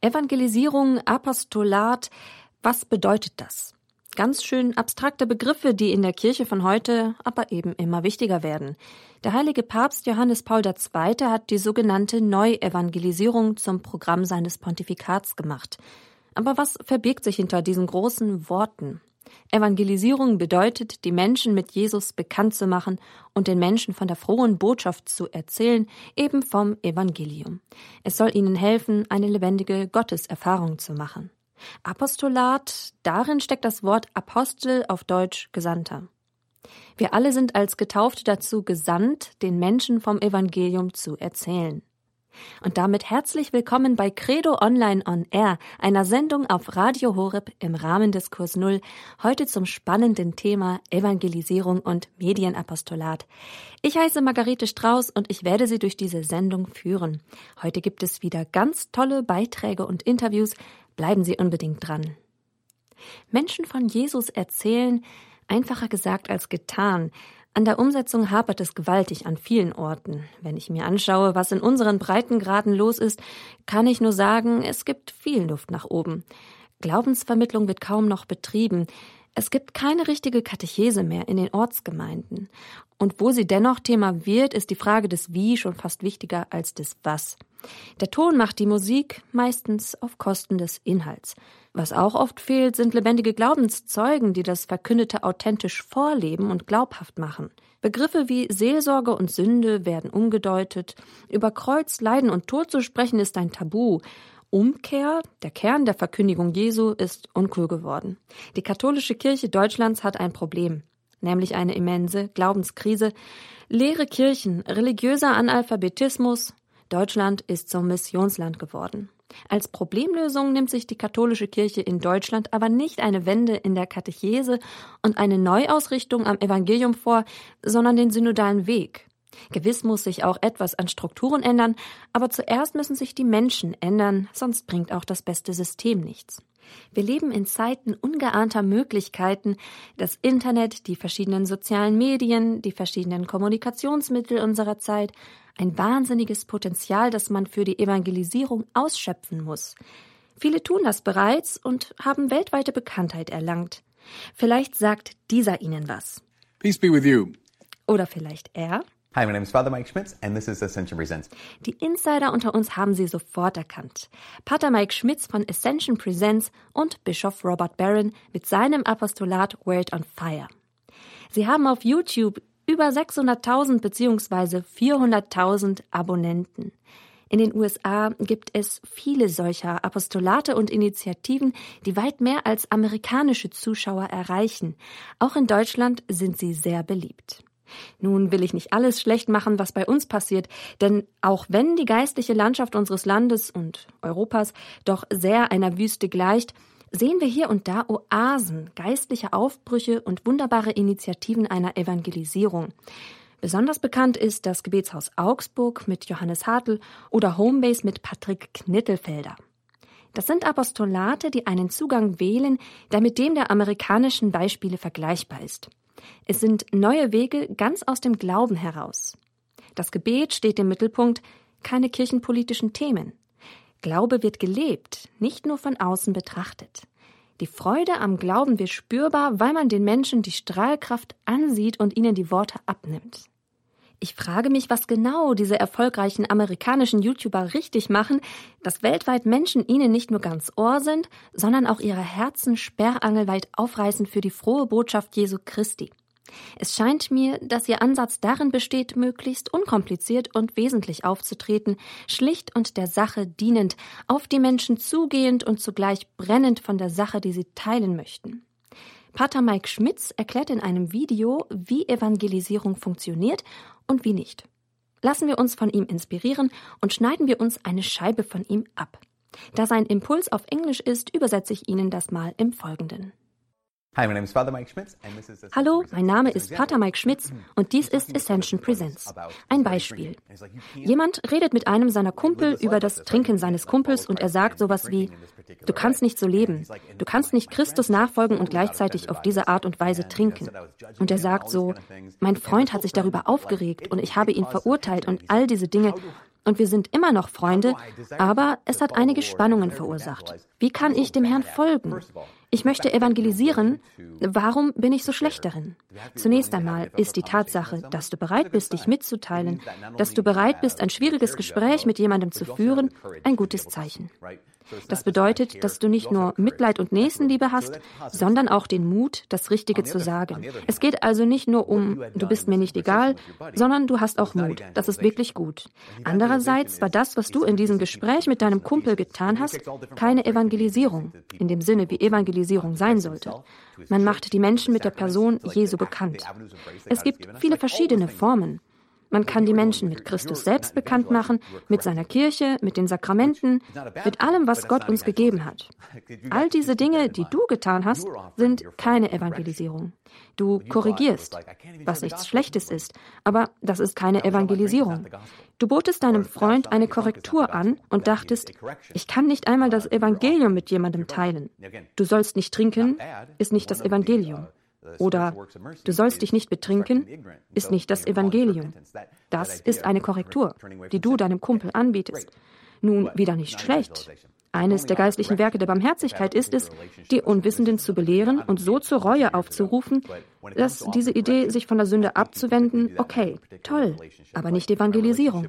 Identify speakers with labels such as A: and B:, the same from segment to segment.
A: Evangelisierung, Apostolat, was bedeutet das? Ganz schön abstrakte Begriffe, die in der Kirche von heute aber eben immer wichtiger werden. Der heilige Papst Johannes Paul II. hat die sogenannte Neuevangelisierung zum Programm seines Pontifikats gemacht. Aber was verbirgt sich hinter diesen großen Worten? Evangelisierung bedeutet, die Menschen mit Jesus bekannt zu machen und den Menschen von der frohen Botschaft zu erzählen, eben vom Evangelium. Es soll ihnen helfen, eine lebendige Gotteserfahrung zu machen. Apostolat, darin steckt das Wort Apostel auf Deutsch Gesandter. Wir alle sind als Getaufte dazu gesandt, den Menschen vom Evangelium zu erzählen. Und damit herzlich willkommen bei Credo Online on Air, einer Sendung auf Radio Horeb im Rahmen des Kurs Null, heute zum spannenden Thema Evangelisierung und Medienapostolat. Ich heiße Margarete Strauß und ich werde Sie durch diese Sendung führen. Heute gibt es wieder ganz tolle Beiträge und Interviews Bleiben Sie unbedingt dran. Menschen von Jesus erzählen, einfacher gesagt als getan. An der Umsetzung hapert es gewaltig an vielen Orten. Wenn ich mir anschaue, was in unseren Breitengraden los ist, kann ich nur sagen, es gibt viel Luft nach oben. Glaubensvermittlung wird kaum noch betrieben. Es gibt keine richtige Katechese mehr in den Ortsgemeinden. Und wo sie dennoch Thema wird, ist die Frage des Wie schon fast wichtiger als des Was. Der Ton macht die Musik meistens auf Kosten des Inhalts. Was auch oft fehlt, sind lebendige Glaubenszeugen, die das Verkündete authentisch vorleben und glaubhaft machen. Begriffe wie Seelsorge und Sünde werden umgedeutet. Über Kreuz, Leiden und Tod zu sprechen ist ein Tabu. Umkehr, der Kern der Verkündigung Jesu, ist uncool geworden. Die katholische Kirche Deutschlands hat ein Problem, nämlich eine immense Glaubenskrise. Leere Kirchen, religiöser Analphabetismus, Deutschland ist zum Missionsland geworden. Als Problemlösung nimmt sich die katholische Kirche in Deutschland aber nicht eine Wende in der Katechese und eine Neuausrichtung am Evangelium vor, sondern den synodalen Weg. Gewiss muss sich auch etwas an Strukturen ändern, aber zuerst müssen sich die Menschen ändern, sonst bringt auch das beste System nichts. Wir leben in Zeiten ungeahnter Möglichkeiten. Das Internet, die verschiedenen sozialen Medien, die verschiedenen Kommunikationsmittel unserer Zeit, ein wahnsinniges Potenzial, das man für die Evangelisierung ausschöpfen muss. Viele tun das bereits und haben weltweite Bekanntheit erlangt. Vielleicht sagt dieser Ihnen was.
B: Peace be with you.
A: Oder vielleicht er.
C: Hi, my name is Father Mike Schmitz and this is Ascension Presents.
A: Die Insider unter uns haben sie sofort erkannt. Pater Mike Schmitz von Ascension Presents und Bischof Robert Barron mit seinem Apostolat Word on Fire. Sie haben auf YouTube über 600.000 bzw. 400.000 Abonnenten. In den USA gibt es viele solcher Apostolate und Initiativen, die weit mehr als amerikanische Zuschauer erreichen. Auch in Deutschland sind sie sehr beliebt. Nun will ich nicht alles schlecht machen, was bei uns passiert, denn auch wenn die geistliche Landschaft unseres Landes und Europas doch sehr einer Wüste gleicht, sehen wir hier und da Oasen, geistliche Aufbrüche und wunderbare Initiativen einer Evangelisierung. Besonders bekannt ist das Gebetshaus Augsburg mit Johannes Hartl oder Homebase mit Patrick Knittelfelder. Das sind Apostolate, die einen Zugang wählen, der mit dem der amerikanischen Beispiele vergleichbar ist. Es sind neue Wege ganz aus dem Glauben heraus. Das Gebet steht im Mittelpunkt, keine kirchenpolitischen Themen. Glaube wird gelebt, nicht nur von außen betrachtet. Die Freude am Glauben wird spürbar, weil man den Menschen die Strahlkraft ansieht und ihnen die Worte abnimmt. Ich frage mich, was genau diese erfolgreichen amerikanischen YouTuber richtig machen, dass weltweit Menschen ihnen nicht nur ganz Ohr sind, sondern auch ihre Herzen sperrangelweit aufreißen für die frohe Botschaft Jesu Christi. Es scheint mir, dass Ihr Ansatz darin besteht, möglichst unkompliziert und wesentlich aufzutreten, schlicht und der Sache dienend, auf die Menschen zugehend und zugleich brennend von der Sache, die sie teilen möchten. Pater Mike Schmitz erklärt in einem Video, wie Evangelisierung funktioniert und wie nicht. Lassen wir uns von ihm inspirieren und schneiden wir uns eine Scheibe von ihm ab. Da sein Impuls auf Englisch ist, übersetze ich Ihnen das mal im Folgenden. Hallo, mein Name ist Pater Mike Schmitz und dies ist Ascension Presents. Ein Beispiel. Jemand redet mit einem seiner Kumpel über das Trinken seines Kumpels und er sagt sowas wie, du kannst nicht so leben, du kannst nicht Christus nachfolgen und gleichzeitig auf diese Art und Weise trinken. Und er sagt so, mein Freund hat sich darüber aufgeregt und ich habe ihn verurteilt und all diese Dinge. Und wir sind immer noch Freunde, aber es hat einige Spannungen verursacht. Wie kann ich dem Herrn folgen? Ich möchte evangelisieren. Warum bin ich so schlecht darin? Zunächst einmal ist die Tatsache, dass du bereit bist, dich mitzuteilen, dass du bereit bist, ein schwieriges Gespräch mit jemandem zu führen, ein gutes Zeichen. Das bedeutet, dass du nicht nur Mitleid und Nächstenliebe hast, sondern auch den Mut, das Richtige zu sagen. Es geht also nicht nur um, du bist mir nicht egal, sondern du hast auch Mut. Das ist wirklich gut. Andererseits war das, was du in diesem Gespräch mit deinem Kumpel getan hast, keine Evangelisierung, in dem Sinne, wie Evangelisierung sein sollte. Man macht die Menschen mit der Person Jesu bekannt. Es gibt viele verschiedene Formen. Man kann die Menschen mit Christus selbst bekannt machen, mit seiner Kirche, mit den Sakramenten, mit allem, was Gott uns gegeben hat. All diese Dinge, die du getan hast, sind keine Evangelisierung. Du korrigierst, was nichts Schlechtes ist, aber das ist keine Evangelisierung. Du botest deinem Freund eine Korrektur an und dachtest, ich kann nicht einmal das Evangelium mit jemandem teilen. Du sollst nicht trinken, ist nicht das Evangelium. Oder du sollst dich nicht betrinken, ist nicht das Evangelium. Das ist eine Korrektur, die du deinem Kumpel anbietest. Nun, wieder nicht schlecht. Eines der geistlichen Werke der Barmherzigkeit ist es, die Unwissenden zu belehren und so zur Reue aufzurufen, dass diese Idee, sich von der Sünde abzuwenden, okay, toll, aber nicht Evangelisierung.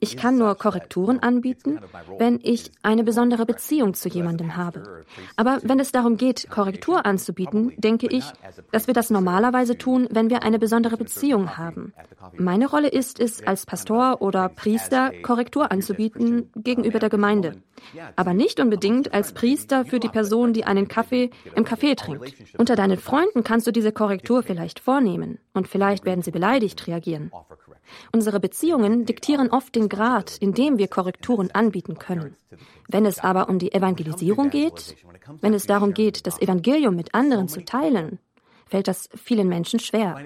A: Ich kann nur Korrekturen anbieten, wenn ich eine besondere Beziehung zu jemandem habe. Aber wenn es darum geht, Korrektur anzubieten, denke ich, dass wir das normalerweise tun, wenn wir eine besondere Beziehung haben. Meine Rolle ist es, als Pastor oder Priester Korrektur anzubieten gegenüber der Gemeinde. Aber nicht unbedingt als Priester für die Person, die einen Kaffee im Café trinkt. Unter deinen Freunden kannst du diese Korrektur vielleicht vornehmen und vielleicht werden sie beleidigt reagieren. Unsere Beziehungen diktieren oft den Grad, in dem wir Korrekturen anbieten können. Wenn es aber um die Evangelisierung geht, wenn es darum geht, das Evangelium mit anderen zu teilen, fällt das vielen Menschen schwer.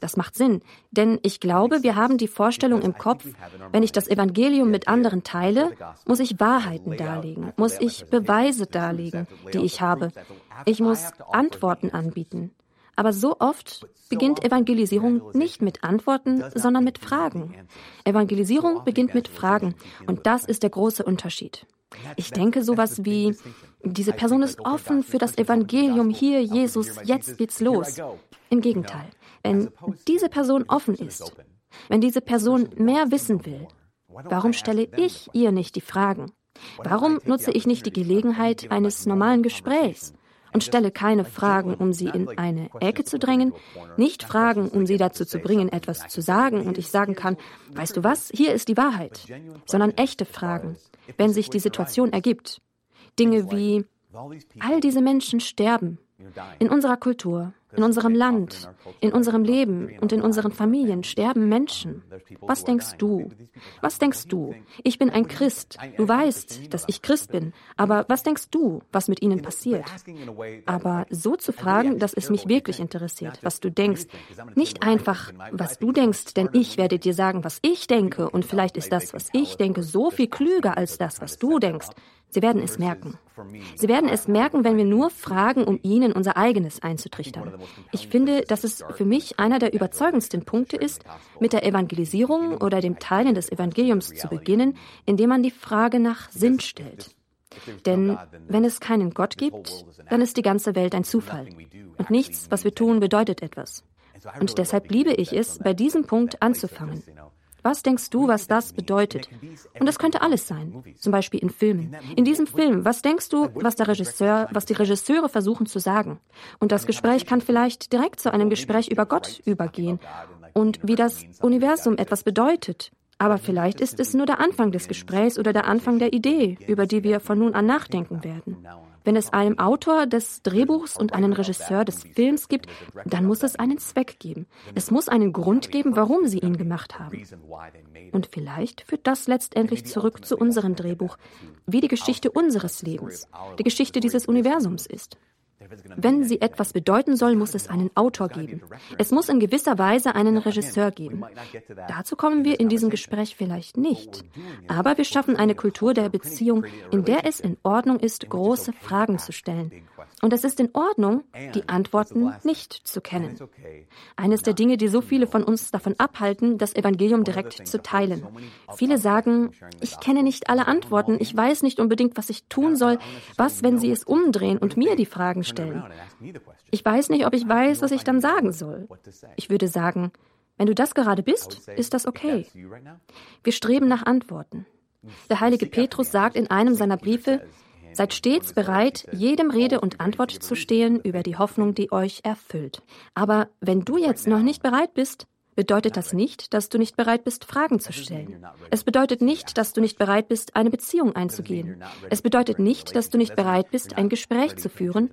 A: Das macht Sinn, denn ich glaube, wir haben die Vorstellung im Kopf, wenn ich das Evangelium mit anderen teile, muss ich Wahrheiten darlegen, muss ich Beweise darlegen, die ich habe. Ich muss Antworten anbieten. Aber so oft beginnt Evangelisierung nicht mit Antworten, sondern mit Fragen. Evangelisierung beginnt mit Fragen und das ist der große Unterschied. Ich denke sowas wie, diese Person ist offen für das Evangelium hier, Jesus, jetzt geht's los. Im Gegenteil, wenn diese Person offen ist, wenn diese Person mehr wissen will, warum stelle ich ihr nicht die Fragen? Warum nutze ich nicht die Gelegenheit eines normalen Gesprächs? Und stelle keine Fragen, um sie in eine Ecke zu drängen, nicht Fragen, um sie dazu zu bringen, etwas zu sagen und ich sagen kann, weißt du was, hier ist die Wahrheit, sondern echte Fragen, wenn sich die Situation ergibt. Dinge wie, all diese Menschen sterben in unserer Kultur, in unserem Land, in unserem Leben und in unseren Familien sterben Menschen. Was denkst du? Was denkst du? Ich bin ein Christ. Du weißt, dass ich Christ bin. Aber was denkst du, was mit ihnen passiert? Aber so zu fragen, dass es mich wirklich interessiert, was du denkst. Nicht einfach, was du denkst, denn ich werde dir sagen, was ich denke. Und vielleicht ist das, was ich denke, so viel klüger als das, was du denkst. Sie werden es merken. Sie werden es merken, wenn wir nur fragen, um ihnen unser eigenes einzutrichtern. Ich finde, dass es für mich einer der überzeugendsten Punkte ist, mit der Evangelisierung oder dem Teilen des Evangeliums zu beginnen, indem man die Frage nach Sinn stellt. Denn wenn es keinen Gott gibt, dann ist die ganze Welt ein Zufall. Und nichts, was wir tun, bedeutet etwas. Und deshalb liebe ich es, bei diesem Punkt anzufangen. Was denkst du, was das bedeutet? Und das könnte alles sein. Zum Beispiel in Filmen. In diesem Film, was denkst du, was der Regisseur, was die Regisseure versuchen zu sagen? Und das Gespräch kann vielleicht direkt zu einem Gespräch über Gott übergehen und wie das Universum etwas bedeutet. Aber vielleicht ist es nur der Anfang des Gesprächs oder der Anfang der Idee, über die wir von nun an nachdenken werden. Wenn es einen Autor des Drehbuchs und einen Regisseur des Films gibt, dann muss es einen Zweck geben. Es muss einen Grund geben, warum sie ihn gemacht haben. Und vielleicht führt das letztendlich zurück zu unserem Drehbuch, wie die Geschichte unseres Lebens, die Geschichte dieses Universums ist. Wenn sie etwas bedeuten soll, muss es einen Autor geben. Es muss in gewisser Weise einen Regisseur geben. Dazu kommen wir in diesem Gespräch vielleicht nicht. Aber wir schaffen eine Kultur der Beziehung, in der es in Ordnung ist, große Fragen zu stellen. Und es ist in Ordnung, die Antworten nicht zu kennen. Eines der Dinge, die so viele von uns davon abhalten, das Evangelium direkt zu teilen. Viele sagen, ich kenne nicht alle Antworten, ich weiß nicht unbedingt, was ich tun soll. Was, wenn sie es umdrehen und mir die Fragen stellen? Ich weiß nicht, ob ich weiß, was ich dann sagen soll. Ich würde sagen, wenn du das gerade bist, ist das okay. Wir streben nach Antworten. Der heilige Petrus sagt in einem seiner Briefe, Seid stets bereit, jedem Rede und Antwort zu stehen über die Hoffnung, die euch erfüllt. Aber wenn du jetzt noch nicht bereit bist, bedeutet das nicht, dass du nicht bereit bist, Fragen zu stellen. Es bedeutet nicht, dass du nicht bereit bist, eine Beziehung einzugehen. Es bedeutet nicht, dass du nicht bereit bist, ein Gespräch zu führen,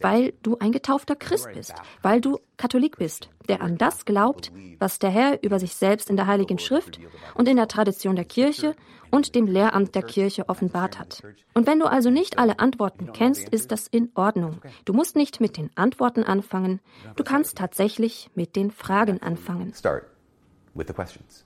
A: weil du ein getaufter Christ bist, weil du Katholik bist, der an das glaubt, was der Herr über sich selbst in der Heiligen Schrift und in der Tradition der Kirche und dem Lehramt der Kirche offenbart hat. Und wenn du also nicht alle Antworten kennst, ist das in Ordnung. Du musst nicht mit den Antworten anfangen, du kannst tatsächlich mit den Fragen anfangen. Start with the questions.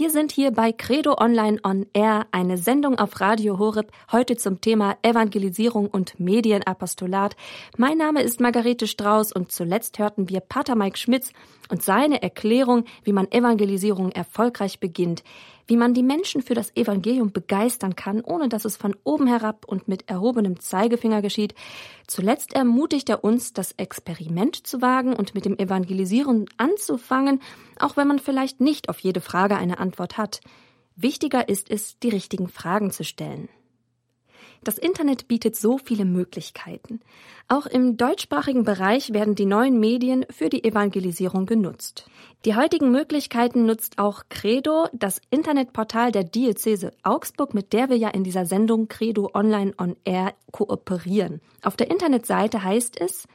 A: Wir sind hier bei Credo Online on Air, eine Sendung auf Radio Horeb, heute zum Thema Evangelisierung und Medienapostolat. Mein Name ist Margarete Strauß und zuletzt hörten wir Pater Mike Schmitz und seine Erklärung, wie man Evangelisierung erfolgreich beginnt, wie man die Menschen für das Evangelium begeistern kann, ohne dass es von oben herab und mit erhobenem Zeigefinger geschieht. Zuletzt ermutigt er uns, das Experiment zu wagen und mit dem Evangelisieren anzufangen, auch wenn man vielleicht nicht auf jede Frage eine Antwort hat. Wichtiger ist es, die richtigen Fragen zu stellen. Das Internet bietet so viele Möglichkeiten. Auch im deutschsprachigen Bereich werden die neuen Medien für die Evangelisierung genutzt. Die heutigen Möglichkeiten nutzt auch Credo, das Internetportal der Diözese Augsburg, mit der wir ja in dieser Sendung Credo Online on Air kooperieren. Auf der Internetseite heißt es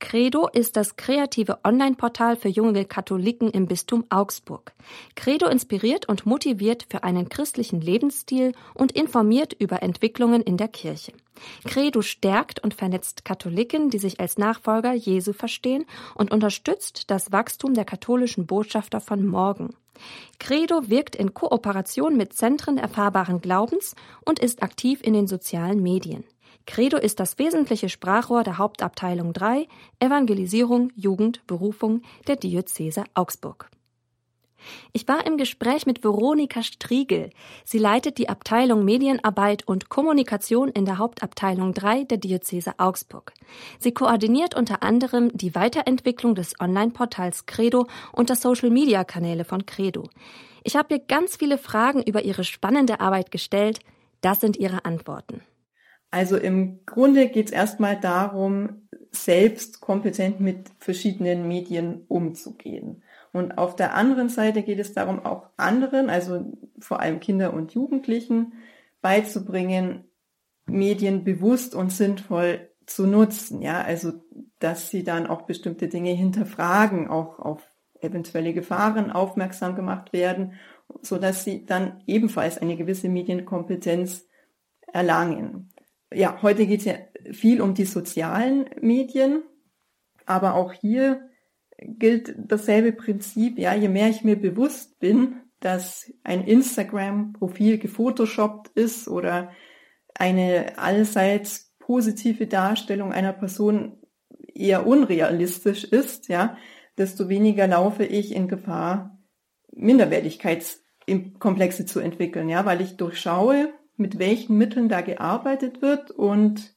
A: Credo ist das kreative Online-Portal für junge Katholiken im Bistum Augsburg. Credo inspiriert und motiviert für einen christlichen Lebensstil und informiert über Entwicklungen in der Kirche. Credo stärkt und vernetzt Katholiken, die sich als Nachfolger Jesu verstehen und unterstützt das Wachstum der katholischen Botschafter von morgen. Credo wirkt in Kooperation mit Zentren erfahrbaren Glaubens und ist aktiv in den sozialen Medien. Credo ist das wesentliche Sprachrohr der Hauptabteilung 3 Evangelisierung, Jugend, Berufung der Diözese Augsburg. Ich war im Gespräch mit Veronika Striegel. Sie leitet die Abteilung Medienarbeit und Kommunikation in der Hauptabteilung 3 der Diözese Augsburg. Sie koordiniert unter anderem die Weiterentwicklung des Online-Portals Credo und der Social-Media-Kanäle von Credo. Ich habe ihr ganz viele Fragen über ihre spannende Arbeit gestellt. Das sind ihre Antworten.
B: Also im Grunde geht es erstmal darum, selbst kompetent mit verschiedenen Medien umzugehen. Und auf der anderen Seite geht es darum, auch anderen, also vor allem Kinder und Jugendlichen, beizubringen, Medien bewusst und sinnvoll zu nutzen. Ja, also, dass sie dann auch bestimmte Dinge hinterfragen, auch auf eventuelle Gefahren aufmerksam gemacht werden, so dass sie dann ebenfalls eine gewisse Medienkompetenz erlangen ja, heute geht es ja viel um die sozialen Medien, aber auch hier gilt dasselbe Prinzip. Ja, je mehr ich mir bewusst bin, dass ein Instagram-Profil gefotoshoppt ist oder eine allseits positive Darstellung einer Person eher unrealistisch ist, ja, desto weniger laufe ich in Gefahr, Minderwertigkeitskomplexe zu entwickeln, ja, weil ich durchschaue, mit welchen Mitteln da gearbeitet wird und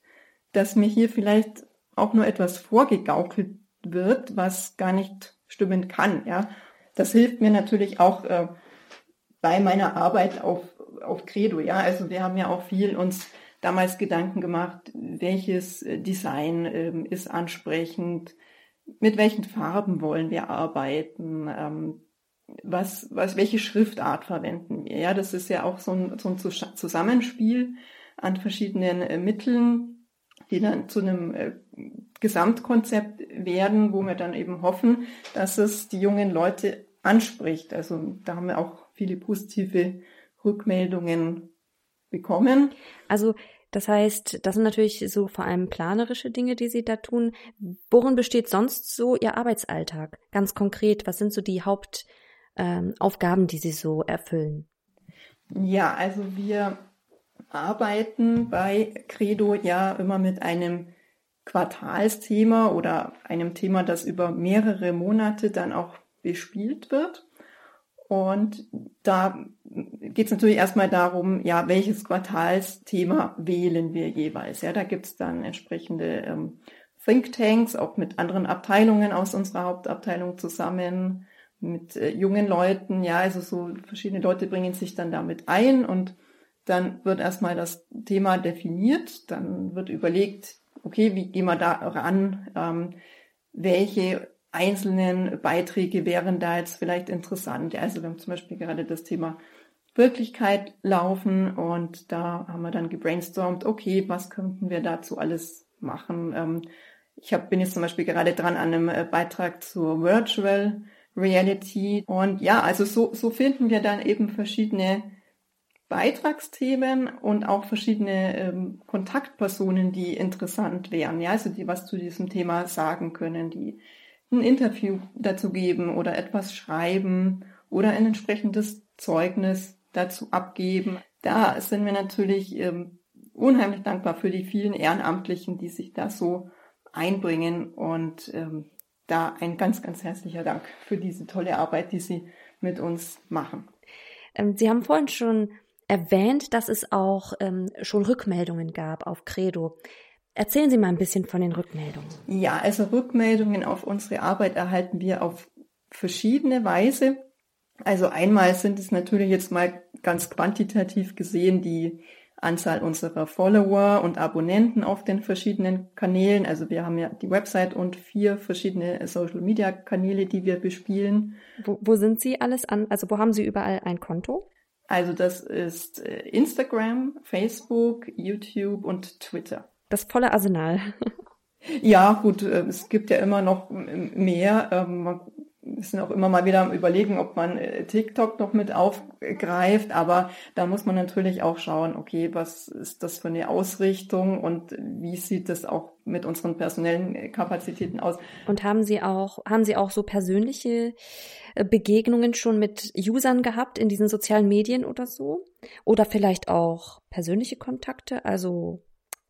B: dass mir hier vielleicht auch nur etwas vorgegaukelt wird, was gar nicht stimmen kann. Ja, das hilft mir natürlich auch äh, bei meiner Arbeit auf auf Credo. Ja, also wir haben ja auch viel uns damals Gedanken gemacht, welches äh, Design ähm, ist ansprechend, mit welchen Farben wollen wir arbeiten, ähm, was, was, welche Schriftart verwenden wir. Ja, das ist ja auch so ein, so ein Zusammenspiel an verschiedenen äh, Mitteln, die dann zu einem äh, Gesamtkonzept werden, wo wir dann eben hoffen, dass es die jungen Leute anspricht. Also da haben wir auch viele positive Rückmeldungen bekommen.
A: Also das heißt, das sind natürlich so vor allem planerische Dinge, die Sie da tun. Worin besteht sonst so Ihr Arbeitsalltag? Ganz konkret, was sind so die Hauptaufgaben, ähm, die Sie so erfüllen?
B: Ja, also wir arbeiten bei Credo ja immer mit einem Quartalsthema oder einem Thema, das über mehrere Monate dann auch bespielt wird. Und da geht es natürlich erstmal darum, ja, welches Quartalsthema wählen wir jeweils. Ja, da gibt es dann entsprechende ähm, Thinktanks, auch mit anderen Abteilungen aus unserer Hauptabteilung zusammen, mit äh, jungen Leuten. Ja, also so verschiedene Leute bringen sich dann damit ein und dann wird erstmal das Thema definiert, dann wird überlegt, okay, wie gehen wir da ran, ähm, welche einzelnen Beiträge wären da jetzt vielleicht interessant. Also wir haben zum Beispiel gerade das Thema Wirklichkeit laufen und da haben wir dann gebrainstormt, okay, was könnten wir dazu alles machen. Ähm, ich hab, bin jetzt zum Beispiel gerade dran an einem äh, Beitrag zur Virtual Reality und ja, also so, so finden wir dann eben verschiedene Beitragsthemen und auch verschiedene ähm, Kontaktpersonen, die interessant wären, ja, also die was zu diesem Thema sagen können, die ein Interview dazu geben oder etwas schreiben oder ein entsprechendes Zeugnis dazu abgeben. Da sind wir natürlich ähm, unheimlich dankbar für die vielen Ehrenamtlichen, die sich da so einbringen und ähm, da ein ganz, ganz herzlicher Dank für diese tolle Arbeit, die Sie mit uns machen.
A: Ähm, Sie haben vorhin schon erwähnt, dass es auch ähm, schon Rückmeldungen gab auf Credo. Erzählen Sie mal ein bisschen von den Rückmeldungen.
B: Ja, also Rückmeldungen auf unsere Arbeit erhalten wir auf verschiedene Weise. Also einmal sind es natürlich jetzt mal ganz quantitativ gesehen die Anzahl unserer Follower und Abonnenten auf den verschiedenen Kanälen. Also wir haben ja die Website und vier verschiedene Social-Media-Kanäle, die wir bespielen.
A: Wo, wo sind Sie alles an? Also wo haben Sie überall ein Konto?
B: Also das ist äh, Instagram, Facebook, YouTube und Twitter.
A: Das volle Arsenal.
B: Ja, gut, äh, es gibt ja immer noch mehr. Ähm, sind auch immer mal wieder am Überlegen, ob man äh, TikTok noch mit aufgreift, aber da muss man natürlich auch schauen, okay, was ist das für eine Ausrichtung und wie sieht das auch mit unseren personellen Kapazitäten aus?
A: Und haben Sie auch, haben Sie auch so persönliche äh, Begegnungen schon mit Usern gehabt in diesen sozialen Medien oder so? Oder vielleicht auch persönliche Kontakte, also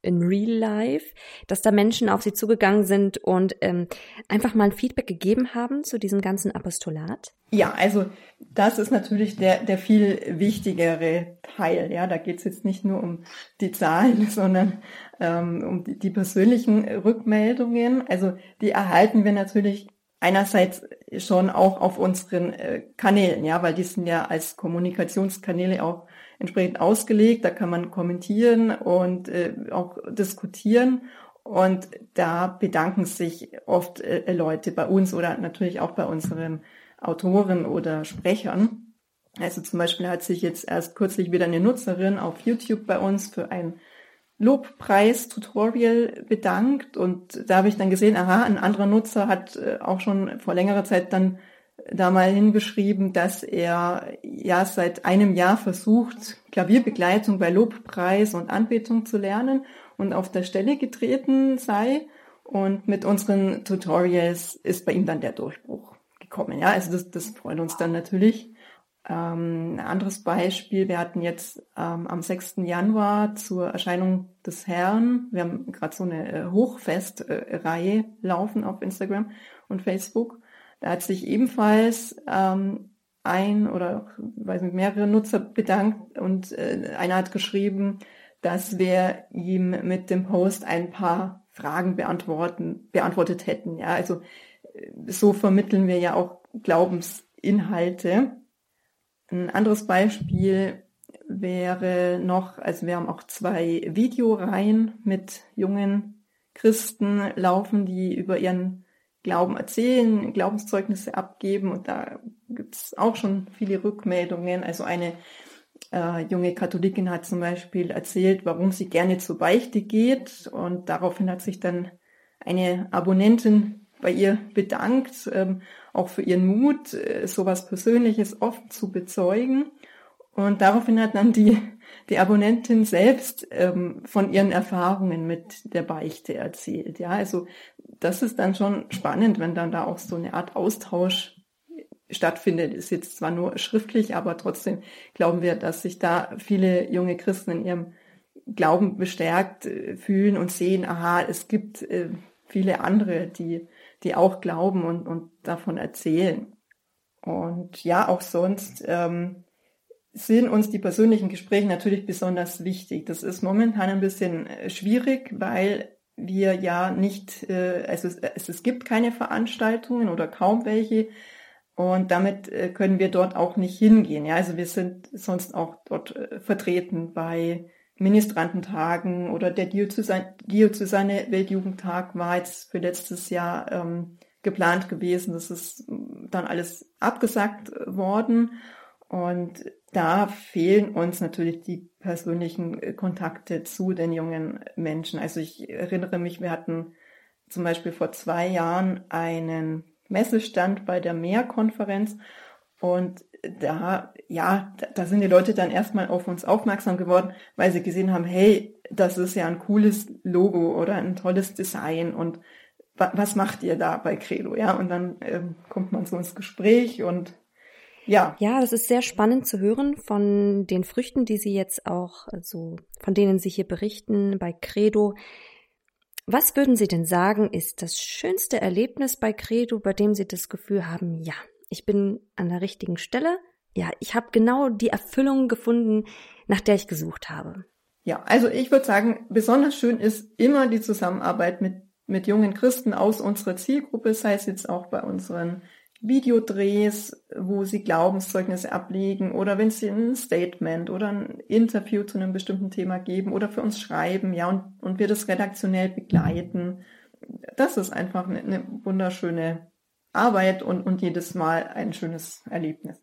A: in real life, dass da Menschen auf sie zugegangen sind und ähm, einfach mal ein Feedback gegeben haben zu diesem ganzen Apostolat?
B: Ja, also das ist natürlich der, der viel wichtigere Teil. Ja, da geht es jetzt nicht nur um die Zahlen, sondern ähm, um die, die persönlichen Rückmeldungen. Also die erhalten wir natürlich einerseits schon auch auf unseren äh, Kanälen, ja, weil die sind ja als Kommunikationskanäle auch entsprechend ausgelegt. Da kann man kommentieren und äh, auch diskutieren. Und da bedanken sich oft äh, Leute bei uns oder natürlich auch bei unseren Autoren oder Sprechern. Also zum Beispiel hat sich jetzt erst kürzlich wieder eine Nutzerin auf YouTube bei uns für ein Lobpreis-Tutorial bedankt und da habe ich dann gesehen, aha, ein anderer Nutzer hat äh, auch schon vor längerer Zeit dann da mal hingeschrieben, dass er ja seit einem Jahr versucht, Klavierbegleitung bei Lobpreis und Anbetung zu lernen und auf der Stelle getreten sei. Und mit unseren Tutorials ist bei ihm dann der Durchbruch gekommen. Ja, also das, das freut uns dann natürlich. Ähm, ein anderes Beispiel, wir hatten jetzt ähm, am 6. Januar zur Erscheinung des Herrn, wir haben gerade so eine äh, Hochfestreihe äh, laufen auf Instagram und Facebook. Da hat sich ebenfalls ähm, ein oder weiß nicht, mehrere Nutzer bedankt und äh, einer hat geschrieben, dass wir ihm mit dem Post ein paar Fragen beantworten, beantwortet hätten. Ja, also äh, so vermitteln wir ja auch Glaubensinhalte. Ein anderes Beispiel wäre noch, also wir haben auch zwei Videoreihen mit jungen Christen laufen, die über ihren Glauben erzählen, Glaubenszeugnisse abgeben und da gibt es auch schon viele Rückmeldungen. Also eine äh, junge Katholikin hat zum Beispiel erzählt, warum sie gerne zur Beichte geht und daraufhin hat sich dann eine Abonnentin bei ihr bedankt, ähm, auch für ihren Mut, äh, sowas Persönliches offen zu bezeugen. Und daraufhin hat dann die, die Abonnentin selbst ähm, von ihren Erfahrungen mit der Beichte erzählt. Ja, also das ist dann schon spannend, wenn dann da auch so eine Art Austausch stattfindet. Ist jetzt zwar nur schriftlich, aber trotzdem glauben wir, dass sich da viele junge Christen in ihrem Glauben bestärkt äh, fühlen und sehen, aha, es gibt äh, viele andere, die, die auch glauben und, und davon erzählen. Und ja, auch sonst ähm, sind uns die persönlichen Gespräche natürlich besonders wichtig. Das ist momentan ein bisschen äh, schwierig, weil wir ja nicht, äh, also es, es, gibt keine Veranstaltungen oder kaum welche und damit äh, können wir dort auch nicht hingehen. Ja, also wir sind sonst auch dort vertreten bei Ministrantentagen oder der Diözesane, Weltjugendtag war jetzt für letztes Jahr ähm, geplant gewesen. Das ist dann alles abgesagt worden. Und da fehlen uns natürlich die persönlichen äh, Kontakte zu den jungen Menschen. Also ich erinnere mich, wir hatten zum Beispiel vor zwei Jahren einen Messestand bei der Mehrkonferenz und da, ja, da sind die Leute dann erstmal auf uns aufmerksam geworden, weil sie gesehen haben, hey, das ist ja ein cooles Logo oder ein tolles Design und was macht ihr da bei Credo? Ja, und dann ähm, kommt man so ins Gespräch und ja.
A: Ja, das ist sehr spannend zu hören von den Früchten, die Sie jetzt auch, also von denen Sie hier berichten bei Credo. Was würden Sie denn sagen, ist das schönste Erlebnis bei Credo, bei dem Sie das Gefühl haben, ja, ich bin an der richtigen Stelle, ja, ich habe genau die Erfüllung gefunden, nach der ich gesucht habe?
B: Ja, also ich würde sagen, besonders schön ist immer die Zusammenarbeit mit, mit jungen Christen aus unserer Zielgruppe, sei es jetzt auch bei unseren Videodrehs, wo sie Glaubenszeugnisse ablegen oder wenn sie ein Statement oder ein Interview zu einem bestimmten Thema geben oder für uns schreiben, ja, und, und wir das redaktionell begleiten. Das ist einfach eine, eine wunderschöne Arbeit und, und jedes Mal ein schönes Erlebnis.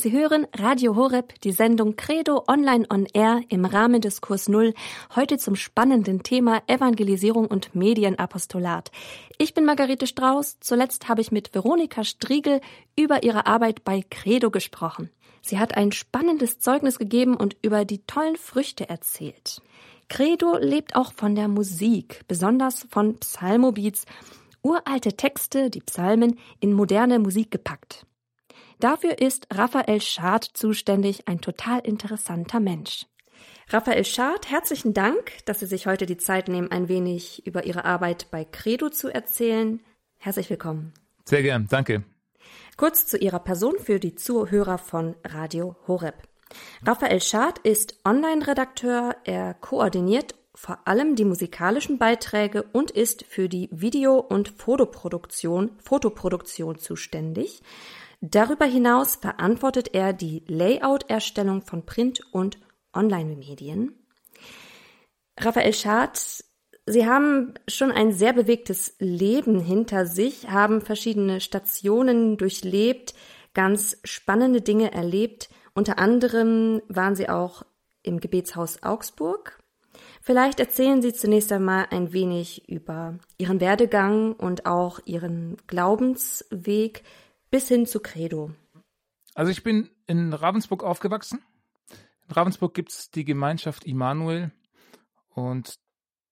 A: Sie hören Radio Horeb, die Sendung Credo Online on Air im Rahmen des Kurs Null, heute zum spannenden Thema Evangelisierung und Medienapostolat. Ich bin Margarete Strauß. Zuletzt habe ich mit Veronika Striegel über ihre Arbeit bei Credo gesprochen. Sie hat ein spannendes Zeugnis gegeben und über die tollen Früchte erzählt. Credo lebt auch von der Musik, besonders von Psalmobeats, uralte Texte, die Psalmen, in moderne Musik gepackt. Dafür ist Raphael Schad zuständig, ein total interessanter Mensch. Raphael Schad, herzlichen Dank, dass Sie sich heute die Zeit nehmen, ein wenig über Ihre Arbeit bei Credo zu erzählen. Herzlich willkommen.
D: Sehr gern, danke.
A: Kurz zu Ihrer Person für die Zuhörer von Radio Horeb. Raphael Schad ist Online-Redakteur. Er koordiniert vor allem die musikalischen Beiträge und ist für die Video- und Fotoproduktion, Fotoproduktion zuständig. Darüber hinaus verantwortet er die Layout-Erstellung von Print- und Online-Medien. Raphael Schad, Sie haben schon ein sehr bewegtes Leben hinter sich, haben verschiedene Stationen durchlebt, ganz spannende Dinge erlebt. Unter anderem waren Sie auch im Gebetshaus Augsburg. Vielleicht erzählen Sie zunächst einmal ein wenig über Ihren Werdegang und auch Ihren Glaubensweg bis hin zu Credo?
D: Also ich bin in Ravensburg aufgewachsen. In Ravensburg gibt es die Gemeinschaft Immanuel und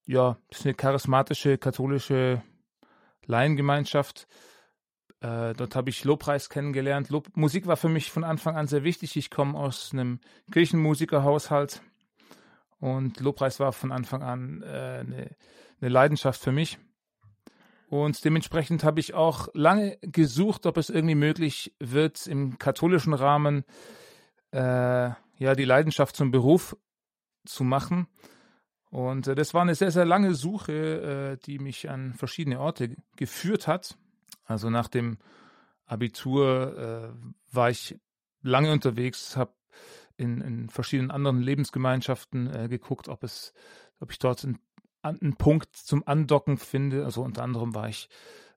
D: ja, das ist eine charismatische katholische Laiengemeinschaft. Äh, dort habe ich Lobpreis kennengelernt. Lob Musik war für mich von Anfang an sehr wichtig. Ich komme aus einem Kirchenmusikerhaushalt und Lobpreis war von Anfang an äh, eine, eine Leidenschaft für mich. Und dementsprechend habe ich auch lange gesucht, ob es irgendwie möglich wird, im katholischen Rahmen äh, ja die Leidenschaft zum Beruf zu machen. Und äh, das war eine sehr, sehr lange Suche, äh, die mich an verschiedene Orte geführt hat. Also nach dem Abitur äh, war ich lange unterwegs, habe in, in verschiedenen anderen Lebensgemeinschaften äh, geguckt, ob es, ob ich dort einen, einen Punkt zum Andocken finde. Also unter anderem war ich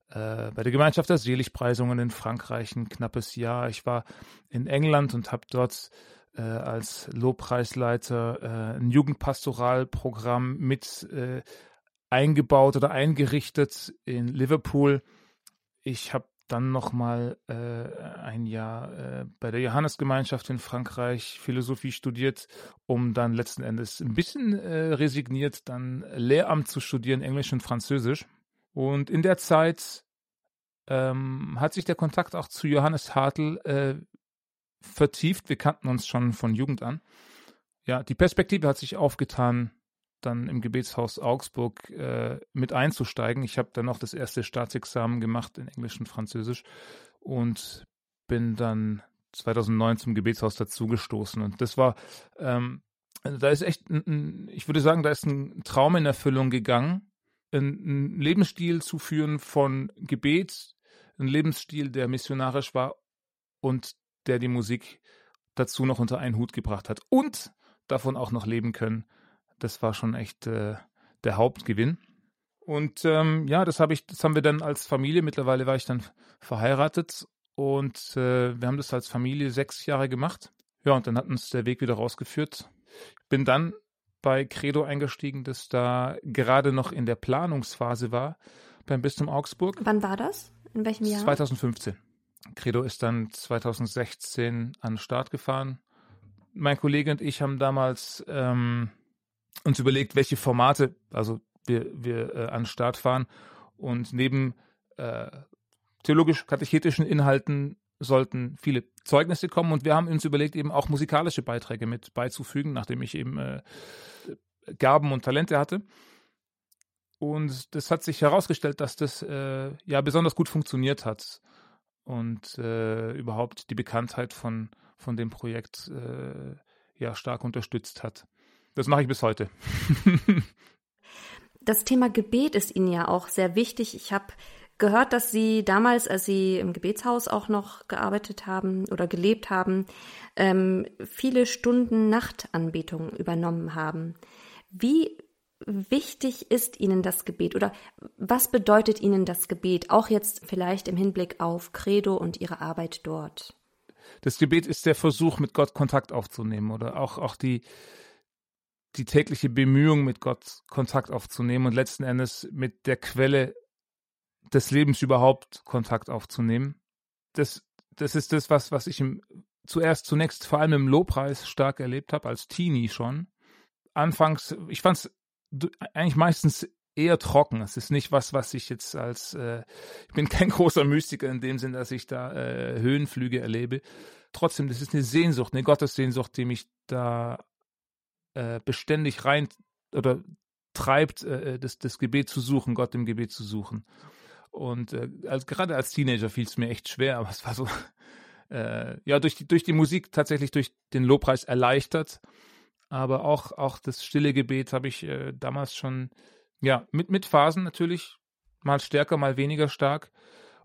D: äh, bei der Gemeinschaft der Seligpreisungen in Frankreich ein knappes Jahr. Ich war in England und habe dort äh, als Lobpreisleiter äh, ein Jugendpastoralprogramm mit äh, eingebaut oder eingerichtet in Liverpool. Ich habe dann nochmal äh, ein Jahr äh, bei der Johannesgemeinschaft in Frankreich Philosophie studiert, um dann letzten Endes ein bisschen äh, resigniert, dann Lehramt zu studieren, Englisch und Französisch. Und in der Zeit ähm, hat sich der Kontakt auch zu Johannes Hartl äh, vertieft. Wir kannten uns schon von Jugend an. Ja, die Perspektive hat sich aufgetan, dann im Gebetshaus Augsburg äh, mit einzusteigen. Ich habe dann noch das erste Staatsexamen gemacht in Englisch und Französisch und bin dann 2009 zum Gebetshaus dazugestoßen. Und das war, ähm, da ist echt, ein, ich würde sagen, da ist ein Traum in Erfüllung gegangen, einen Lebensstil zu führen von Gebet, ein Lebensstil, der missionarisch war und der die Musik dazu noch unter einen Hut gebracht hat und davon auch noch leben können das war schon echt äh, der Hauptgewinn. Und ähm, ja, das habe ich, das haben wir dann als Familie. Mittlerweile war ich dann verheiratet und äh, wir haben das als Familie sechs Jahre gemacht. Ja, und dann hat uns der Weg wieder rausgeführt. Bin dann bei Credo eingestiegen, das da gerade noch in der Planungsphase war beim Bistum Augsburg.
A: Wann war das? In welchem Jahr?
D: 2015. Credo ist dann 2016 an den Start gefahren. Mein Kollege und ich haben damals ähm, uns überlegt, welche Formate, also wir, wir äh, an den Start fahren und neben äh, theologisch-katechetischen Inhalten sollten viele Zeugnisse kommen und wir haben uns überlegt, eben auch musikalische Beiträge mit beizufügen, nachdem ich eben äh, Gaben und Talente hatte. Und das hat sich herausgestellt, dass das äh, ja besonders gut funktioniert hat und äh, überhaupt die Bekanntheit von, von dem Projekt äh, ja stark unterstützt hat. Das mache ich bis heute.
A: das Thema Gebet ist Ihnen ja auch sehr wichtig. Ich habe gehört, dass Sie damals, als Sie im Gebetshaus auch noch gearbeitet haben oder gelebt haben, ähm, viele Stunden Nachtanbetung übernommen haben. Wie wichtig ist Ihnen das Gebet oder was bedeutet Ihnen das Gebet, auch jetzt vielleicht im Hinblick auf Credo und Ihre Arbeit dort?
D: Das Gebet ist der Versuch, mit Gott Kontakt aufzunehmen oder auch, auch die, die tägliche Bemühung, mit Gott Kontakt aufzunehmen und letzten Endes mit der Quelle des Lebens überhaupt Kontakt aufzunehmen. Das, das ist das, was, was ich im, zuerst, zunächst vor allem im Lobpreis stark erlebt habe, als Teenie schon. Anfangs, ich fand es eigentlich meistens eher trocken. Es ist nicht was, was ich jetzt als, äh, ich bin kein großer Mystiker in dem Sinn, dass ich da äh, Höhenflüge erlebe. Trotzdem, das ist eine Sehnsucht, eine Gottessehnsucht, die mich da äh, beständig rein oder treibt, äh, das, das Gebet zu suchen, Gott im Gebet zu suchen. Und äh, als, gerade als Teenager fiel es mir echt schwer, aber es war so, äh, ja, durch die, durch die Musik tatsächlich durch den Lobpreis erleichtert. Aber auch, auch das stille Gebet habe ich äh, damals schon, ja, mit, mit Phasen natürlich, mal stärker, mal weniger stark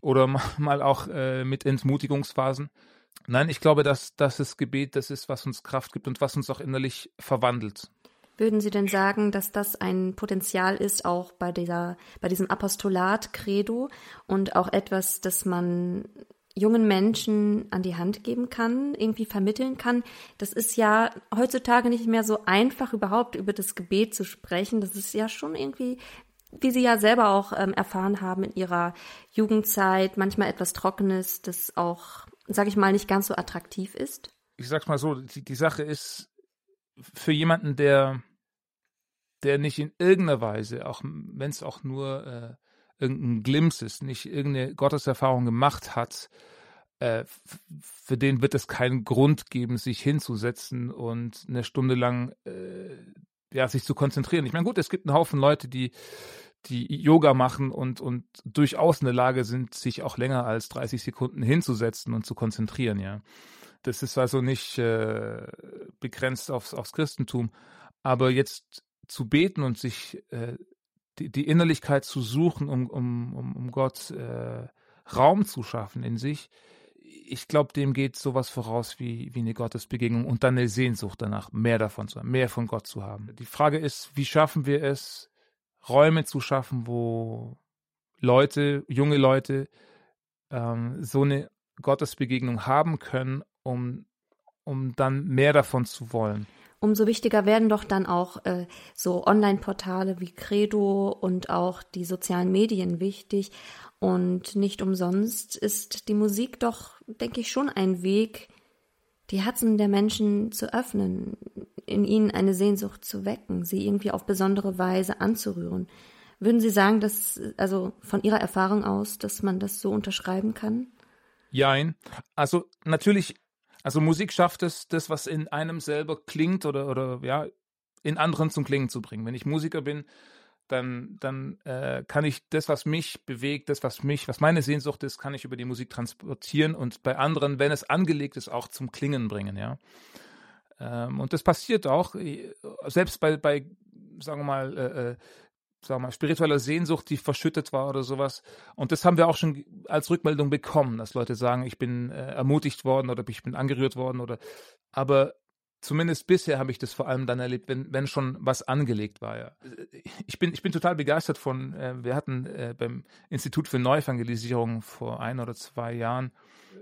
D: oder mal, mal auch äh, mit Entmutigungsphasen. Nein, ich glaube, dass, dass das Gebet das ist, was uns Kraft gibt und was uns auch innerlich verwandelt.
A: Würden Sie denn sagen, dass das ein Potenzial ist, auch bei dieser, bei diesem Apostolat Credo und auch etwas, das man jungen Menschen an die Hand geben kann, irgendwie vermitteln kann. Das ist ja heutzutage nicht mehr so einfach, überhaupt über das Gebet zu sprechen. Das ist ja schon irgendwie, wie Sie ja selber auch ähm, erfahren haben in Ihrer Jugendzeit, manchmal etwas Trockenes, das auch sage ich mal, nicht ganz so attraktiv ist?
D: Ich sag's mal so, die, die Sache ist für jemanden, der, der nicht in irgendeiner Weise, auch wenn es auch nur äh, irgendein Glimpse ist, nicht irgendeine Gotteserfahrung gemacht hat, äh, für den wird es keinen Grund geben, sich hinzusetzen und eine Stunde lang äh, ja, sich zu konzentrieren. Ich meine, gut, es gibt einen Haufen Leute, die die Yoga machen und, und durchaus in der Lage sind, sich auch länger als 30 Sekunden hinzusetzen und zu konzentrieren, ja. Das ist also nicht äh, begrenzt aufs, aufs Christentum. Aber jetzt zu beten und sich äh, die, die Innerlichkeit zu suchen, um, um, um, Gott äh, Raum zu schaffen in sich, ich glaube, dem geht sowas voraus wie, wie eine Gottesbegegnung und dann eine Sehnsucht danach, mehr davon zu haben, mehr von Gott zu haben. Die Frage ist, wie schaffen wir es, Räume zu schaffen, wo Leute, junge Leute, ähm, so eine Gottesbegegnung haben können, um, um dann mehr davon zu wollen.
A: Umso wichtiger werden doch dann auch äh, so Online-Portale wie Credo und auch die sozialen Medien wichtig. Und nicht umsonst ist die Musik doch, denke ich, schon ein Weg, die Herzen der Menschen zu öffnen, in ihnen eine Sehnsucht zu wecken, sie irgendwie auf besondere Weise anzurühren. Würden Sie sagen, dass, also von Ihrer Erfahrung aus, dass man das so unterschreiben kann?
D: Jein. Also natürlich, also Musik schafft es, das, was in einem selber klingt oder, oder ja, in anderen zum Klingen zu bringen. Wenn ich Musiker bin, dann, dann äh, kann ich das, was mich bewegt, das, was mich, was meine Sehnsucht ist, kann ich über die Musik transportieren und bei anderen, wenn es angelegt ist, auch zum Klingen bringen, ja. Ähm, und das passiert auch, äh, selbst bei, bei sagen wir mal, äh, äh sagen mal, spiritueller Sehnsucht, die verschüttet war oder sowas. Und das haben wir auch schon als Rückmeldung bekommen, dass Leute sagen, ich bin äh, ermutigt worden oder ich bin angerührt worden oder aber zumindest bisher habe ich das vor allem dann erlebt, wenn, wenn schon was angelegt war. Ja. Ich, bin, ich bin total begeistert von, äh, wir hatten äh, beim Institut für Neuevangelisierung vor ein oder zwei Jahren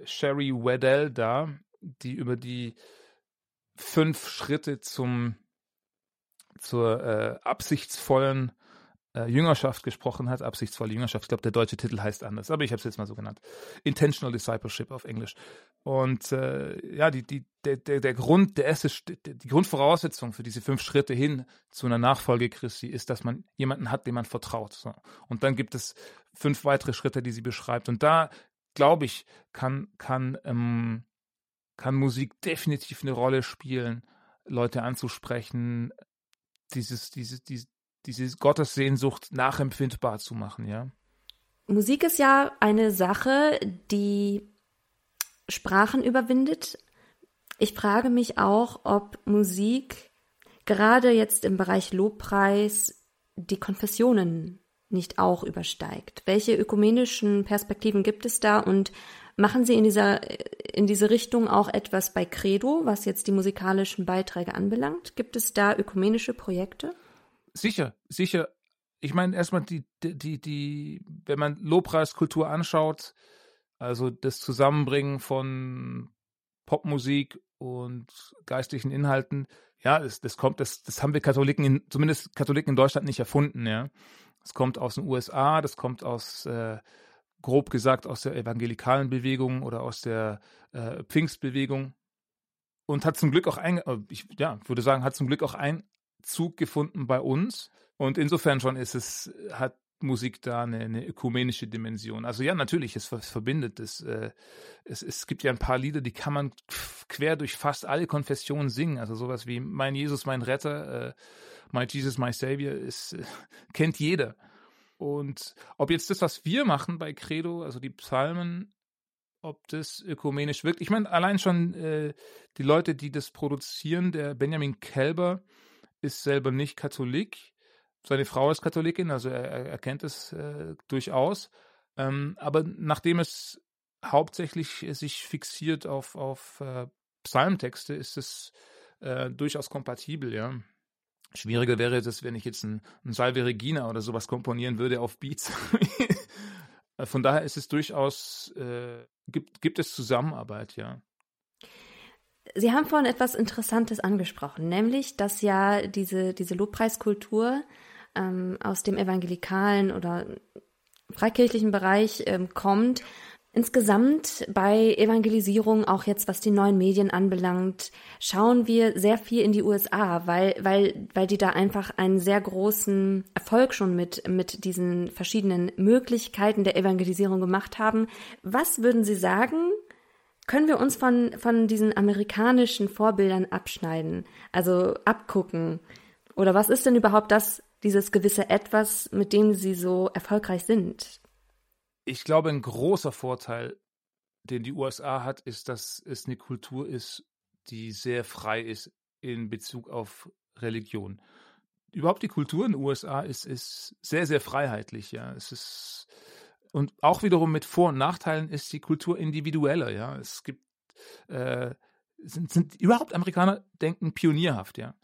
D: Sherry Weddell da, die über die fünf Schritte zum zur äh, absichtsvollen äh, Jüngerschaft gesprochen hat, absichtsvolle Jüngerschaft. Ich glaube, der deutsche Titel heißt anders, aber ich habe es jetzt mal so genannt. Intentional Discipleship auf Englisch. Und äh, ja, die, die, der, der, Grund, der erste, die Grundvoraussetzung für diese fünf Schritte hin zu einer Nachfolge Christi ist, dass man jemanden hat, dem man vertraut. So. Und dann gibt es fünf weitere Schritte, die sie beschreibt. Und da, glaube ich, kann, kann, ähm, kann Musik definitiv eine Rolle spielen, Leute anzusprechen, dieses, dieses, dieses, diese Gottessehnsucht nachempfindbar zu machen, ja.
A: Musik ist ja eine Sache, die Sprachen überwindet. Ich frage mich auch, ob Musik gerade jetzt im Bereich Lobpreis die Konfessionen nicht auch übersteigt. Welche ökumenischen Perspektiven gibt es da und machen Sie in dieser in diese Richtung auch etwas bei Credo, was jetzt die musikalischen Beiträge anbelangt? Gibt es da ökumenische Projekte?
D: Sicher, sicher. Ich meine, erstmal die, die, die, wenn man Lobpreiskultur anschaut, also das Zusammenbringen von Popmusik und geistlichen Inhalten, ja, das, das kommt, das, das haben wir Katholiken, in, zumindest Katholiken in Deutschland nicht erfunden, ja. Das kommt aus den USA, das kommt aus, äh, grob gesagt, aus der evangelikalen Bewegung oder aus der äh, Pfingstbewegung und hat zum Glück auch ein, äh, ich ja, würde sagen, hat zum Glück auch ein, Zug gefunden bei uns. Und insofern schon ist es, hat Musik da eine, eine ökumenische Dimension. Also ja, natürlich, es, verbindet es, äh, es. Es gibt ja ein paar Lieder, die kann man quer durch fast alle Konfessionen singen. Also sowas wie Mein Jesus, mein Retter, äh, My Jesus, my Savior, ist, äh, kennt jeder. Und ob jetzt das, was wir machen bei Credo, also die Psalmen, ob das ökumenisch wirkt. Ich meine, allein schon äh, die Leute, die das produzieren, der Benjamin Kelber, ist selber nicht Katholik. Seine Frau ist Katholikin, also er, er kennt es äh, durchaus. Ähm, aber nachdem es hauptsächlich sich fixiert auf, auf äh, Psalmtexte, ist es äh, durchaus kompatibel, ja. Schwieriger wäre es, wenn ich jetzt ein, ein Salve Regina oder sowas komponieren würde auf Beats. Von daher ist es durchaus, äh, gibt, gibt es Zusammenarbeit, ja.
A: Sie haben vorhin etwas Interessantes angesprochen, nämlich, dass ja diese, diese Lobpreiskultur ähm, aus dem evangelikalen oder freikirchlichen Bereich ähm, kommt. Insgesamt bei Evangelisierung, auch jetzt was die neuen Medien anbelangt, schauen wir sehr viel in die USA, weil, weil, weil die da einfach einen sehr großen Erfolg schon mit, mit diesen verschiedenen Möglichkeiten der Evangelisierung gemacht haben. Was würden Sie sagen, können wir uns von, von diesen amerikanischen Vorbildern abschneiden, also abgucken? Oder was ist denn überhaupt das, dieses gewisse Etwas, mit dem sie so erfolgreich sind?
D: Ich glaube, ein großer Vorteil, den die USA hat, ist, dass es eine Kultur ist, die sehr frei ist in Bezug auf Religion. Überhaupt die Kultur in den USA ist, ist sehr, sehr freiheitlich, ja. Es ist
A: und auch wiederum mit Vor- und Nachteilen ist die Kultur individueller, ja. Es gibt, äh, sind, sind überhaupt Amerikaner denken pionierhaft, ja.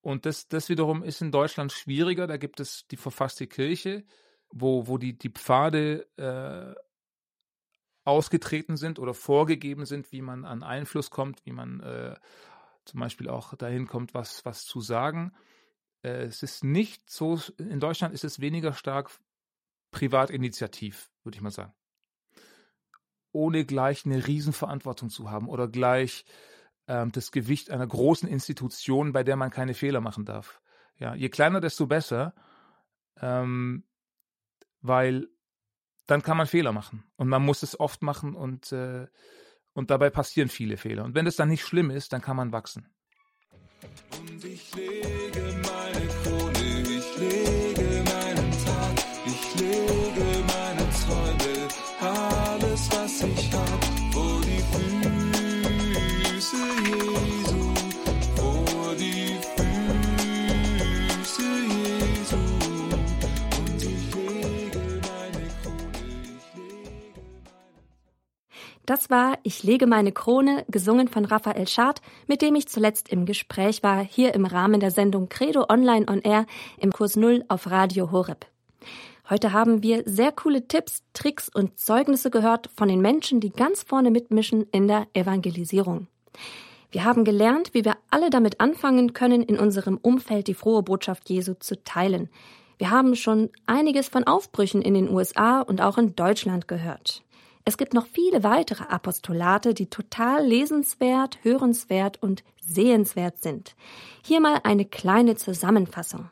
A: Und das, das wiederum ist in Deutschland schwieriger. Da gibt es die verfasste Kirche, wo, wo die, die Pfade äh, ausgetreten sind oder vorgegeben sind, wie man an Einfluss kommt, wie man äh, zum Beispiel auch dahin kommt, was, was zu sagen. Äh, es ist nicht so, in Deutschland ist es weniger stark privatinitiativ, würde ich mal sagen. Ohne gleich eine Riesenverantwortung zu haben oder gleich ähm, das Gewicht einer großen Institution, bei der man keine Fehler machen darf. Ja, je kleiner, desto besser, ähm, weil dann kann man Fehler machen und man muss es oft machen und äh, und dabei passieren viele Fehler. Und wenn es dann nicht schlimm ist, dann kann man wachsen. Und ich lege meine Das war Ich lege meine Krone, gesungen von Raphael Schad, mit dem ich zuletzt im Gespräch war, hier im Rahmen der Sendung Credo Online on Air im Kurs Null auf Radio Horeb. Heute haben wir sehr coole Tipps, Tricks und Zeugnisse gehört von den Menschen, die ganz vorne mitmischen in der Evangelisierung. Wir haben gelernt, wie wir alle damit anfangen können, in unserem Umfeld die frohe Botschaft Jesu zu teilen. Wir haben schon einiges von Aufbrüchen in den USA und auch in Deutschland gehört. Es gibt noch viele weitere Apostolate, die total lesenswert, hörenswert und sehenswert sind. Hier mal eine kleine Zusammenfassung.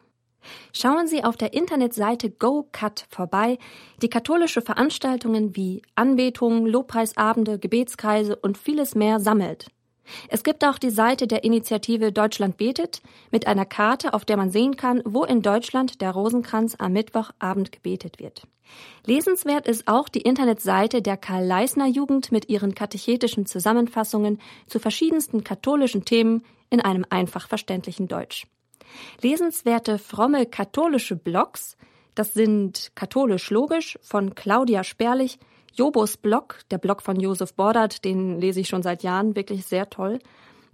A: Schauen Sie auf der Internetseite GoCut vorbei, die katholische Veranstaltungen wie Anbetungen, Lobpreisabende, Gebetskreise und vieles mehr sammelt. Es gibt auch die Seite der Initiative Deutschland betet mit einer Karte, auf der man sehen kann, wo in Deutschland der Rosenkranz am Mittwochabend gebetet wird. Lesenswert ist auch die Internetseite der Karl-Leisner-Jugend mit ihren katechetischen Zusammenfassungen zu verschiedensten katholischen Themen in einem einfach verständlichen Deutsch. Lesenswerte fromme katholische Blogs, das sind Katholisch Logisch von Claudia Sperlich, Jobos Blog, der Blog von Josef Bordert, den lese ich schon seit Jahren, wirklich sehr toll.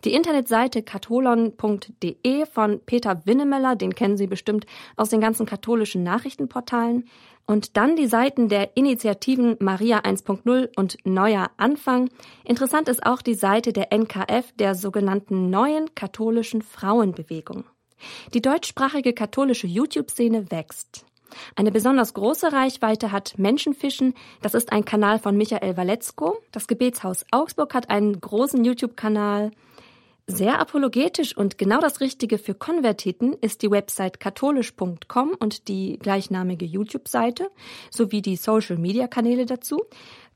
A: Die Internetseite katholon.de von Peter Winnemeller, den kennen Sie bestimmt aus den ganzen katholischen Nachrichtenportalen. Und dann die Seiten der Initiativen Maria 1.0 und Neuer Anfang. Interessant ist auch die Seite der NKF, der sogenannten Neuen Katholischen Frauenbewegung. Die deutschsprachige katholische YouTube-Szene wächst. Eine besonders große Reichweite hat Menschenfischen. Das ist ein Kanal von Michael Waletzko. Das Gebetshaus Augsburg hat einen großen YouTube-Kanal. Sehr apologetisch und genau das Richtige für Konvertiten ist die Website katholisch.com und die gleichnamige YouTube-Seite sowie die Social-Media-Kanäle dazu.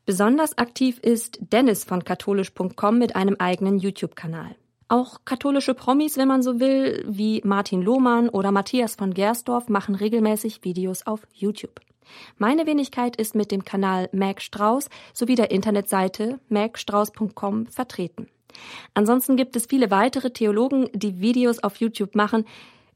A: Besonders aktiv ist Dennis von katholisch.com mit einem eigenen YouTube-Kanal. Auch katholische Promis, wenn man so will, wie Martin Lohmann oder Matthias von Gersdorf, machen regelmäßig Videos auf YouTube. Meine Wenigkeit ist mit dem Kanal Mag Strauß sowie der Internetseite magstrauß.com vertreten. Ansonsten gibt es viele weitere Theologen, die Videos auf YouTube machen,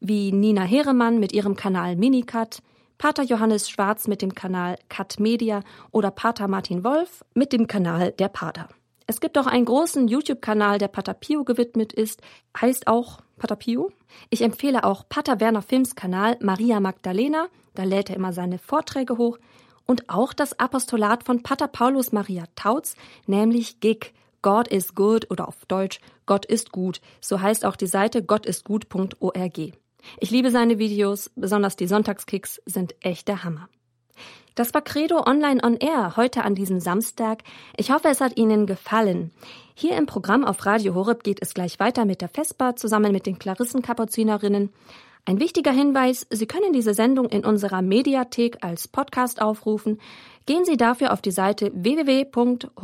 A: wie Nina Heremann mit ihrem Kanal Minicut, Pater Johannes Schwarz mit dem Kanal Cut Media oder Pater Martin Wolf mit dem Kanal Der Pater. Es gibt auch einen großen YouTube-Kanal, der Pater Pio gewidmet ist, heißt auch Pater Pio. Ich empfehle auch Pater Werner Films Kanal Maria Magdalena, da lädt er immer seine Vorträge hoch, und auch das Apostolat von Pater Paulus Maria Tautz, nämlich GIG, God is good oder auf Deutsch Gott ist gut. So heißt auch die Seite gottistgut.org. Ich liebe seine Videos, besonders die Sonntagskicks sind echt der Hammer. Das war Credo Online on Air heute an diesem Samstag. Ich hoffe, es hat Ihnen gefallen. Hier im Programm auf Radio Horeb geht es gleich weiter mit der Vesper zusammen mit den Klarissenkapuzinerinnen. Ein wichtiger Hinweis, Sie können diese Sendung in unserer Mediathek als Podcast aufrufen. Gehen Sie dafür auf die Seite www.horeb.org.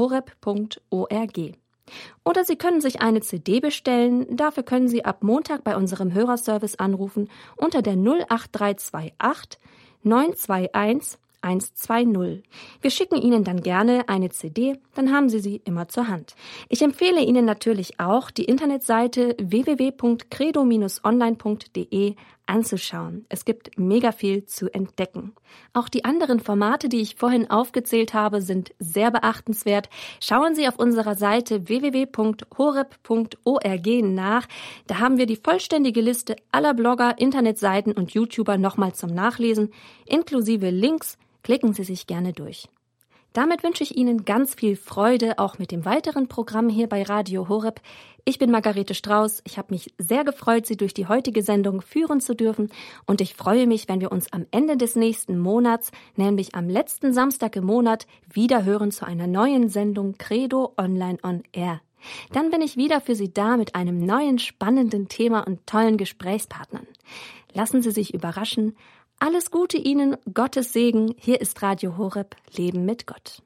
A: Oder Sie können sich eine CD bestellen. Dafür können Sie ab Montag bei unserem Hörerservice anrufen unter der 08328 921 120. Wir schicken Ihnen dann gerne eine CD, dann haben Sie sie immer zur Hand. Ich empfehle Ihnen natürlich auch die Internetseite www.credo-online.de anzuschauen. Es gibt mega viel zu entdecken. Auch die anderen Formate, die ich vorhin aufgezählt habe, sind sehr beachtenswert. Schauen Sie auf unserer Seite www.horeb.org nach. Da haben wir die vollständige Liste aller Blogger, Internetseiten und YouTuber nochmal zum Nachlesen, inklusive Links. Klicken Sie sich gerne durch. Damit wünsche ich Ihnen ganz viel Freude auch mit dem weiteren Programm hier bei Radio Horeb. Ich bin Margarete Strauß. Ich habe mich sehr gefreut, Sie durch die heutige Sendung führen zu dürfen und ich freue mich, wenn wir uns am Ende des nächsten Monats, nämlich am letzten Samstag im Monat, wieder hören zu einer neuen Sendung Credo Online on Air. Dann bin ich wieder für Sie da mit einem neuen spannenden Thema und tollen Gesprächspartnern. Lassen Sie sich überraschen. Alles Gute Ihnen, Gottes Segen. Hier ist Radio Horeb, Leben mit Gott.